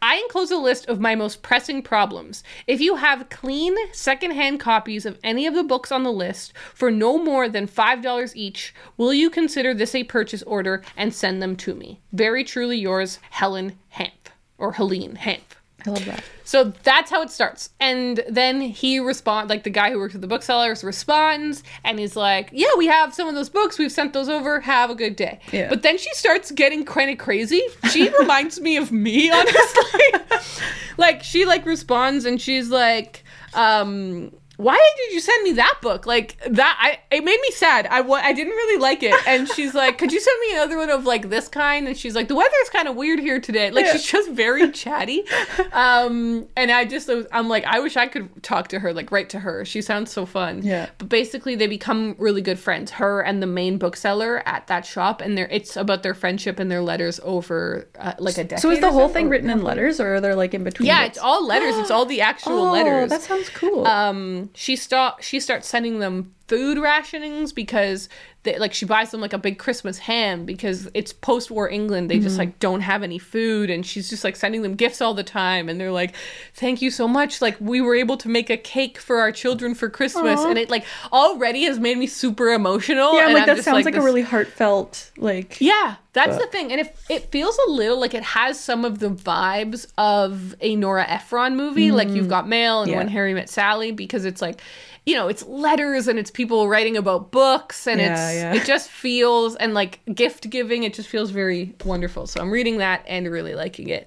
I enclose a list of my most pressing problems. If you have clean, secondhand copies of any of the books on the list for no more than $5 each, will you consider this a purchase order and send them to me? Very truly yours, Helen Hanff. Or Helene Hanff. I love that. So that's how it starts. And then he responds, like the guy who works at the booksellers responds and he's like, Yeah, we have some of those books. We've sent those over. Have a good day. Yeah. But then she starts getting kind of crazy. She reminds me of me, honestly. like she like responds and she's like, um, why did you send me that book? Like that, I it made me sad. I I didn't really like it. And she's like, could you send me another one of like this kind? And she's like, the weather's kind of weird here today. Like Yeah. she's just very chatty. Um, and I just I'm like, I wish I could talk to her, like write to her. She sounds so fun. Yeah. But basically, they become really good friends. Her and the main bookseller at that shop, and they're it's about their friendship and their letters over uh, like a decade. So is the whole thing written in letters, or are there like in between? Yeah, bits? it's all letters. It's all the actual oh, letters that sounds cool. um she start she starts sending them food rationings because they, like she buys them like a big christmas ham because it's post-war england they Mm-hmm. just like don't have any food and she's just like sending them gifts all the time and they're like thank you so much like we were able to make a cake for our children for christmas Aw. and it like already has made me super emotional yeah, like I'm that just sounds like, a this- really heartfelt like. yeah, that's But- the thing. And it, it feels a little like it has some of the vibes of a Nora Ephron movie, like You've Got Mail and. Yeah. When Harry Met Sally, because it's like, you know, it's letters and it's people writing about books and Yeah, it's yeah. it just feels and like gift giving, it just feels very wonderful. So I'm reading that and really liking it.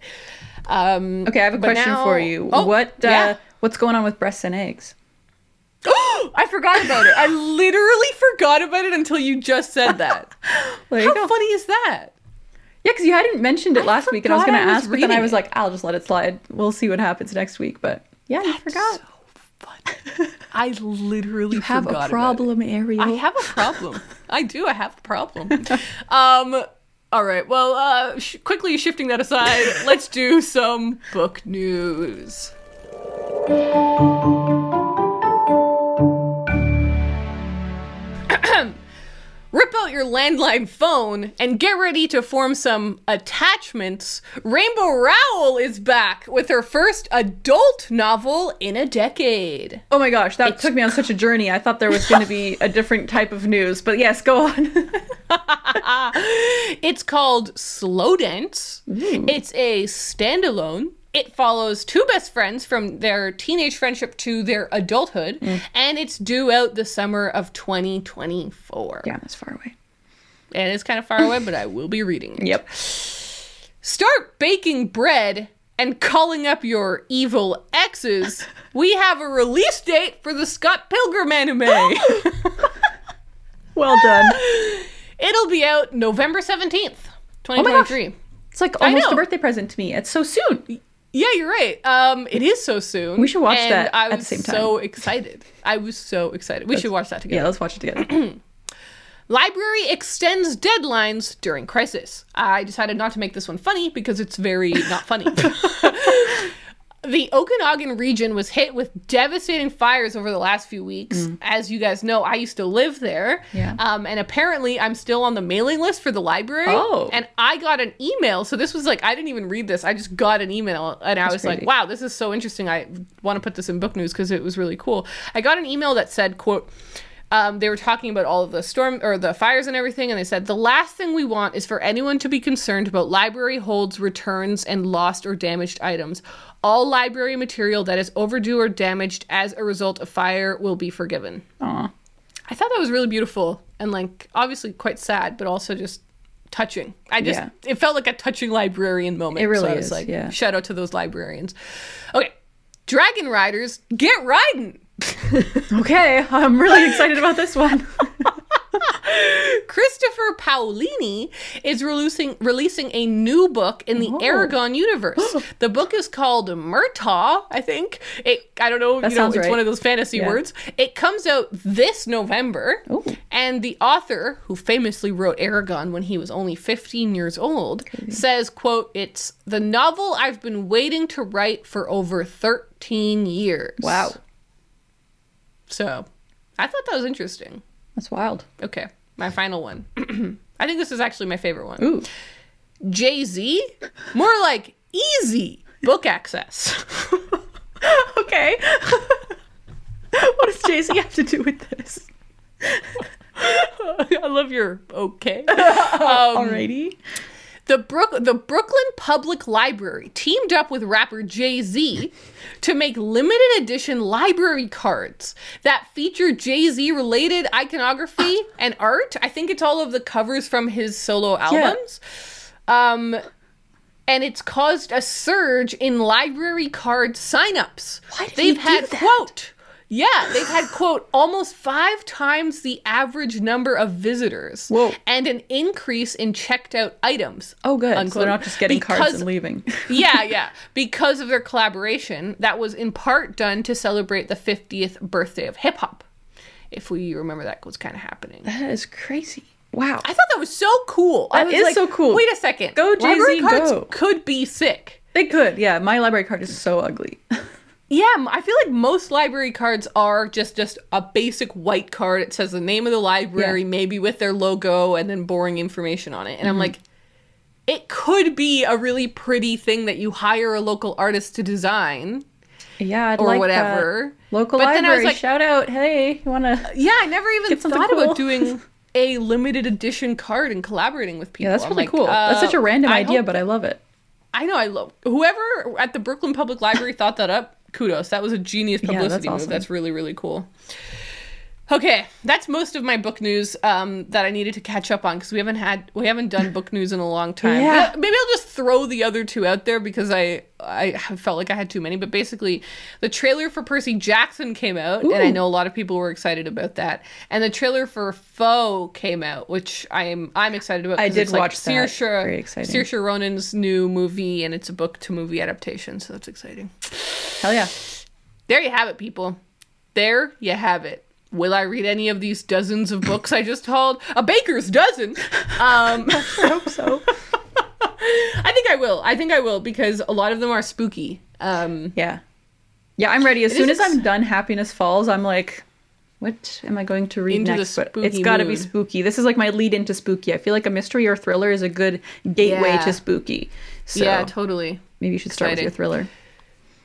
Um Okay, I have a question now- for you. Oh, what uh, yeah. what's going on with breasts and eggs? Oh, I forgot about it. I literally forgot about it until you just said that. How go. funny is that? Yeah, because you hadn't mentioned it I last week, and I was going to ask, but then I was like, I'll just let it slide. We'll see what happens next week. But yeah, I forgot. So funny. I literally you have a problem, Ariel. I have a problem. I do. I have a problem. Um. All right. Well, uh, sh- quickly shifting that aside, let's do some book news. Rip out your landline phone and get ready to form some attachments. Rainbow Rowell is back with her first adult novel in a decade. Oh my gosh, that took me on such a journey. I thought there was going to be a different type of news, but yes, go on. It's called Slow Dance. Hmm. It's a standalone. It follows two best friends from their teenage friendship to their adulthood, mm. and it's due out the summer of 2024. yeah, that's far away. And it's kind of far away, but I will be reading it. Yep. Start baking bread and calling up your evil exes. we have a release date for the Scott Pilgrim anime. Well done. It'll be out November 17th, Oh my gosh. 2023. It's like almost a birthday present to me. It's so soon. Yeah, you're right. Um, it is so soon. We should watch and that I at the was same So excited. I was so excited. We should watch that together. Yeah, let's watch it together. Library extends deadlines during crisis. I decided not to make this one funny because it's very not funny. the Okanagan region was hit with devastating fires over the last few weeks. As you guys know, I used to live there. Mm. Yeah. Um, and apparently, I'm still on the mailing list for the library. Oh. And I got an email. So this was like, I didn't even read this. I just got an email and I was like, wow, this is so interesting. I want to put this in book news because it was really cool. I got an email that said, quote, um, they were talking about all of the storm or the fires and everything, and they said the last thing we want is for anyone to be concerned about library holds, returns, and lost or damaged items. All library material that is overdue or damaged as a result of fire will be forgiven. Aw. I thought that was really beautiful and like obviously quite sad, but also just touching. I just Yeah. it felt like a touching librarian moment. It really so I was is, like, yeah. shout out to those librarians. Okay, Dragon Riders, get riding. Okay, I'm really excited about this one. Christopher Paolini is releasing releasing a new book in the Oh. Eragon universe. the book is called Murtagh, I think. It I don't know, That you know, it's right. one of those fantasy Yeah. words. It comes out this November. Ooh. And the author, who famously wrote Eragon when he was only 15 years old, says, quote, "It's the novel I've been waiting to write for over 13 years." Wow. So, I thought that was interesting. That's wild. Okay, my final one. I think this is actually my favorite one. Ooh. Jay Z, more like easy book access. Okay. what does Jay Z have to do with this? I love your okay. Um, Alrighty. The Brook the Brooklyn Public Library teamed up with rapper Jay-Z to make limited edition library cards that feature Jay-Z related iconography and art. I think it's all of the covers from his solo albums. Um and it's caused a surge in library card signups. Why did They've he do had that? quote yeah, they've had quote almost five times the average number of visitors, Whoa. and an increase in checked out items. Oh, good. So Unquote. they're not just getting cards and leaving. yeah, yeah, because of their collaboration that was in part done to celebrate the 50th birthday of hip hop. If we remember that was kind of happening. that is crazy. Wow. I thought that was so cool. I That is like, so cool. Wait a second. Go, Jay-Z, cards go. could be sick. They could. Yeah, my library card is so ugly. Yeah, I feel like most library cards are just just a basic white card. It says the name of the library, Yeah. maybe with their logo and then boring information on it. And Mm-hmm. I'm like, it could be a really pretty thing that you hire a local artist to design yeah, I'd or like whatever. that. Local But then I was library. like- Shout out. Hey, you want to. Yeah, I never even thought cool. about doing a limited edition card and collaborating with people. Yeah, that's really like, cool. that's such a uh, random I idea, but I love it. I know I love whoever at the Brooklyn Public Library thought that up. Kudos. That was a genius Yeah, that's publicity move. awesome. That's really really cool. Okay, that's most of my book news um, that I needed to catch up on because we haven't had we haven't done book news in a long time. Yeah. Maybe I'll just throw the other two out there because I I felt like I had too many. But basically, the trailer for Percy Jackson came out, and I know a lot of people were excited about that. And the trailer for Foe came out, which I am I'm excited about. I did like watch that. Saoirse, Very exciting. Saoirse Ronan's new movie, and it's a book to movie adaptation, so that's exciting. Hell yeah. There you have it, people. There you have it. Will I read any of these dozens of books I just hauled? A baker's dozen. Um, I hope so. I think I will. I think I will because a lot of them are spooky. Um, Yeah. Yeah, I'm ready. As soon as I'm done Happiness Falls, I'm like, what am I going to read next? But it's got to be spooky. This is like my lead into spooky. I feel like a mystery or thriller is a good gateway Yeah. to spooky. So yeah, totally. maybe you should start with your thriller.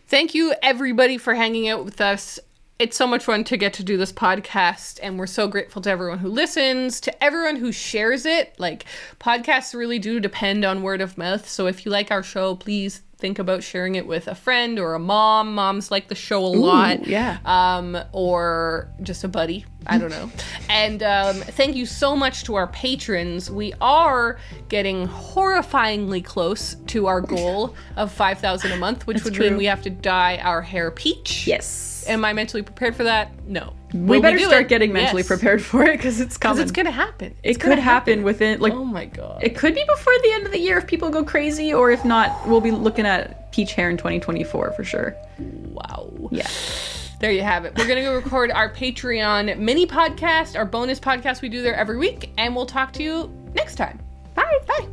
Thank you, everybody, for hanging out with us. It's so much fun to get to do this podcast, and we're so grateful to everyone who listens, to everyone who shares it. Like, podcasts really do depend on word of mouth. So, if you like our show, please think about sharing it with a friend or a mom. Moms like the show a lot. yeah. Um, or just a buddy. I don't know. and um, thank you so much to our patrons. We are getting horrifyingly close to our goal of 5000 a month, which would mean we have to dye our hair peach. Yes. Am I mentally prepared for that? No. we better do start it? getting mentally Yes. prepared for it because it's Because coming. it's gonna happen. it It's could gonna happen within like Oh my god. it could be before the end of the year if people go crazy, or if not, we'll be looking at peach hair in 2024 for sure. wow. Yeah. There you have it. We're gonna go record our Patreon mini podcast, our bonus podcast we do there every week, and we'll talk to you next time. Bye. Bye.